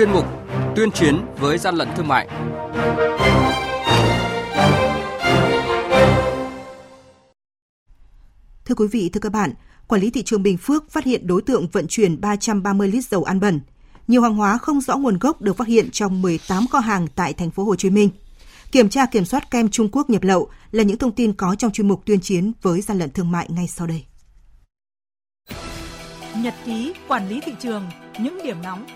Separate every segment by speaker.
Speaker 1: chuyên mục Tuyên chiến với gian lận thương mại.
Speaker 2: Thưa quý vị, thưa các bạn, Quản lý thị trường Bình Phước phát hiện đối tượng vận chuyển 330 lít dầu ăn bẩn. Nhiều hàng hóa không rõ nguồn gốc được phát hiện trong 18 kho hàng tại thành phố Hồ Chí Minh. Kiểm tra kiểm soát kem Trung Quốc nhập lậu là những thông tin có trong chuyên mục tuyên chiến với gian lận thương mại ngay sau đây.
Speaker 3: Nhật ký quản lý thị trường, những điểm nóng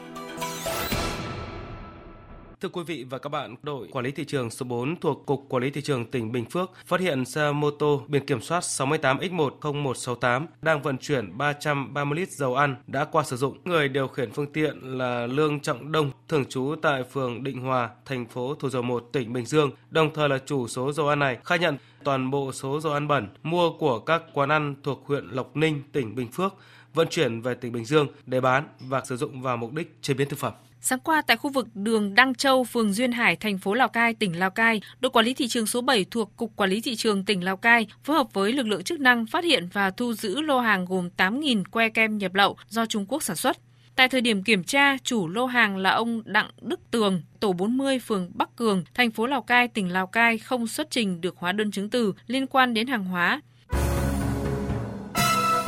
Speaker 4: Thưa quý vị và các bạn, đội quản lý thị trường số 4 thuộc Cục Quản lý thị trường tỉnh Bình Phước phát hiện xe mô tô biển kiểm soát 68X10168 đang vận chuyển 330 lít dầu ăn đã qua sử dụng. Người điều khiển phương tiện là Lương Trọng Đông, thường trú tại phường Định Hòa, thành phố Thủ Dầu Một, tỉnh Bình Dương, đồng thời là chủ số dầu ăn này, khai nhận toàn bộ số dầu ăn bẩn mua của các quán ăn thuộc huyện Lộc Ninh, tỉnh Bình Phước vận chuyển về tỉnh Bình Dương để bán và sử dụng vào mục đích chế biến thực phẩm.
Speaker 5: Sáng qua tại khu vực đường Đăng Châu, phường Duyên Hải, thành phố Lào Cai, tỉnh Lào Cai, đội quản lý thị trường số 7 thuộc Cục Quản lý thị trường tỉnh Lào Cai phối hợp với lực lượng chức năng phát hiện và thu giữ lô hàng gồm 8.000 que kem nhập lậu do Trung Quốc sản xuất. Tại thời điểm kiểm tra, chủ lô hàng là ông Đặng Đức Tường, tổ 40 phường Bắc Cường, thành phố Lào Cai, tỉnh Lào Cai không xuất trình được hóa đơn chứng từ liên quan đến hàng hóa.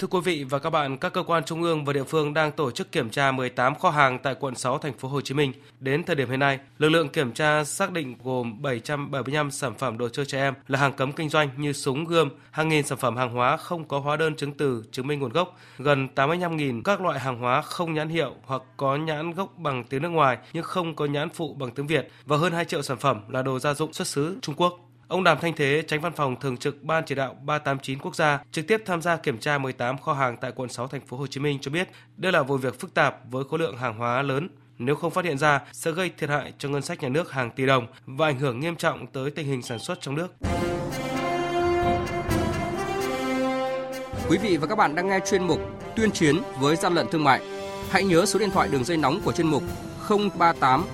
Speaker 4: Thưa quý vị và các bạn, các cơ quan trung ương và địa phương đang tổ chức kiểm tra 18 kho hàng tại quận 6 thành phố Hồ Chí Minh. Đến thời điểm hiện nay, lực lượng kiểm tra xác định gồm 775 sản phẩm đồ chơi trẻ em là hàng cấm kinh doanh như súng, gươm, hàng nghìn sản phẩm hàng hóa không có hóa đơn chứng từ chứng minh nguồn gốc, gần 85.000 các loại hàng hóa không nhãn hiệu hoặc có nhãn gốc bằng tiếng nước ngoài nhưng không có nhãn phụ bằng tiếng Việt và hơn 2 triệu sản phẩm là đồ gia dụng xuất xứ Trung Quốc. Ông Đàm Thanh Thế, tránh văn phòng thường trực Ban chỉ đạo 389 quốc gia, trực tiếp tham gia kiểm tra 18 kho hàng tại quận 6 thành phố Hồ Chí Minh cho biết, đây là vụ việc phức tạp với khối lượng hàng hóa lớn, nếu không phát hiện ra sẽ gây thiệt hại cho ngân sách nhà nước hàng tỷ đồng và ảnh hưởng nghiêm trọng tới tình hình sản xuất trong nước.
Speaker 1: Quý vị và các bạn đang nghe chuyên mục Tuyên chiến với gian lận thương mại. Hãy nhớ số điện thoại đường dây nóng của chuyên mục 038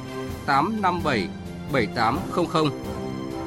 Speaker 1: 857 7800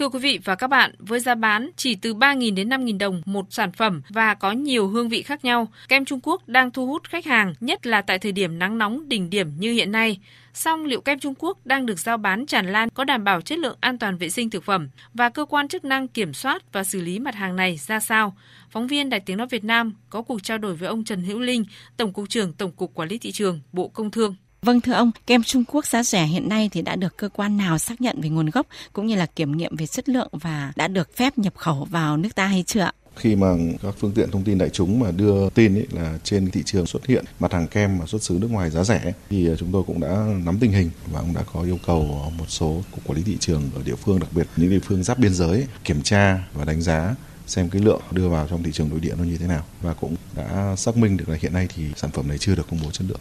Speaker 5: Thưa quý vị và các bạn, với giá bán chỉ từ 3.000 đến 5.000 đồng một sản phẩm và có nhiều hương vị khác nhau, kem Trung Quốc đang thu hút khách hàng, nhất là tại thời điểm nắng nóng đỉnh điểm như hiện nay. Song liệu kem Trung Quốc đang được giao bán tràn lan có đảm bảo chất lượng an toàn vệ sinh thực phẩm và cơ quan chức năng kiểm soát và xử lý mặt hàng này ra sao? Phóng viên Đài Tiếng Nói Việt Nam có cuộc trao đổi với ông Trần Hữu Linh, Tổng cục trưởng Tổng cục Quản lý thị trường, Bộ Công Thương.
Speaker 6: Vâng thưa ông, kem Trung Quốc giá rẻ hiện nay thì đã được cơ quan nào xác nhận về nguồn gốc cũng như là kiểm nghiệm về chất lượng và đã được phép nhập khẩu vào nước ta hay chưa ạ?
Speaker 7: khi mà các phương tiện thông tin đại chúng mà đưa tin ấy là trên thị trường xuất hiện mặt hàng kem mà xuất xứ nước ngoài giá rẻ thì à, chúng tôi cũng đã nắm tình hình và cũng đã có yêu cầu một số cục quản lý thị trường ở địa phương đặc biệt những địa phương giáp biên giới kiểm tra và đánh giá xem cái lượng đưa vào trong thị trường nội địa nó như thế nào và cũng đã xác minh được là hiện nay thì sản phẩm này chưa được công bố chất lượng.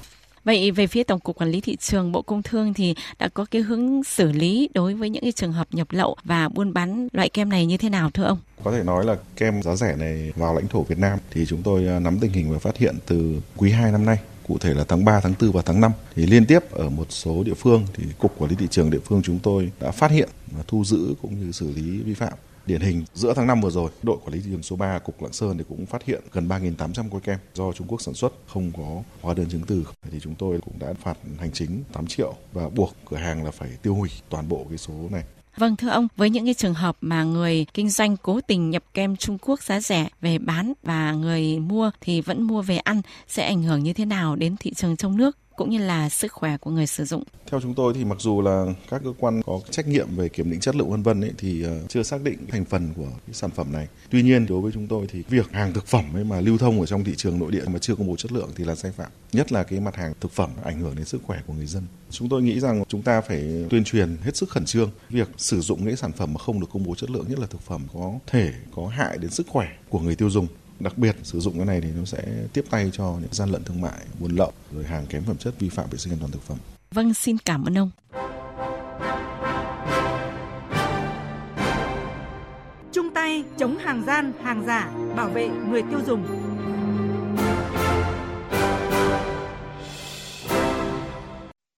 Speaker 6: Vậy về phía Tổng cục Quản lý thị trường Bộ Công Thương thì đã có cái hướng xử lý đối với những cái trường hợp nhập lậu và buôn bán loại kem này như thế nào thưa ông?
Speaker 7: Có thể nói là kem giá rẻ này vào lãnh thổ Việt Nam thì chúng tôi à, nắm tình hình và phát hiện từ quý 2 năm nay cụ thể là tháng 3, tháng 4 và tháng 5 thì liên tiếp ở một số địa phương thì cục quản lý thị trường địa phương chúng tôi đã phát hiện và thu giữ cũng như xử lý vi phạm Điển hình giữa tháng 5 vừa rồi, đội quản lý thị trường số 3 cục Lạng Sơn thì cũng phát hiện gần 3.800 que kem do Trung Quốc sản xuất không có hóa đơn chứng từ. Thì chúng tôi cũng đã phạt hành chính 8 triệu và buộc cửa hàng là phải tiêu hủy toàn bộ cái số này.
Speaker 6: Vâng thưa ông, với những cái trường hợp mà người kinh doanh cố tình nhập kem Trung Quốc giá rẻ về bán và người mua thì vẫn mua về ăn sẽ ảnh hưởng như thế nào đến thị trường trong nước? Cũng như là sức khỏe của người sử dụng.
Speaker 7: Theo chúng tôi thì mặc dù là các cơ quan có trách nhiệm về kiểm định chất lượng vân vân thì ờ, chưa xác định thành phần của cái sản phẩm này. Tuy nhiên, đối với chúng tôi thì việc hàng thực phẩm ấy mà lưu thông ở trong thị trường nội địa mà chưa công bố chất lượng thì là sai phạm. Nhất là cái mặt hàng thực phẩm ảnh hưởng đến sức khỏe của người dân. Chúng tôi nghĩ rằng chúng ta phải tuyên truyền hết sức khẩn trương, việc sử dụng những sản phẩm mà không được công bố chất lượng, nhất là thực phẩm có thể có hại đến sức khỏe của người tiêu dùng đặc biệt sử dụng cái này thì nó sẽ tiếp tay cho những gian lận thương mại buôn lậu rồi hàng kém phẩm chất vi phạm vệ sinh an toàn thực phẩm
Speaker 6: Vâng, xin cảm ơn ông.
Speaker 3: Chung tay chống hàng gian, hàng giả, bảo vệ người tiêu dùng.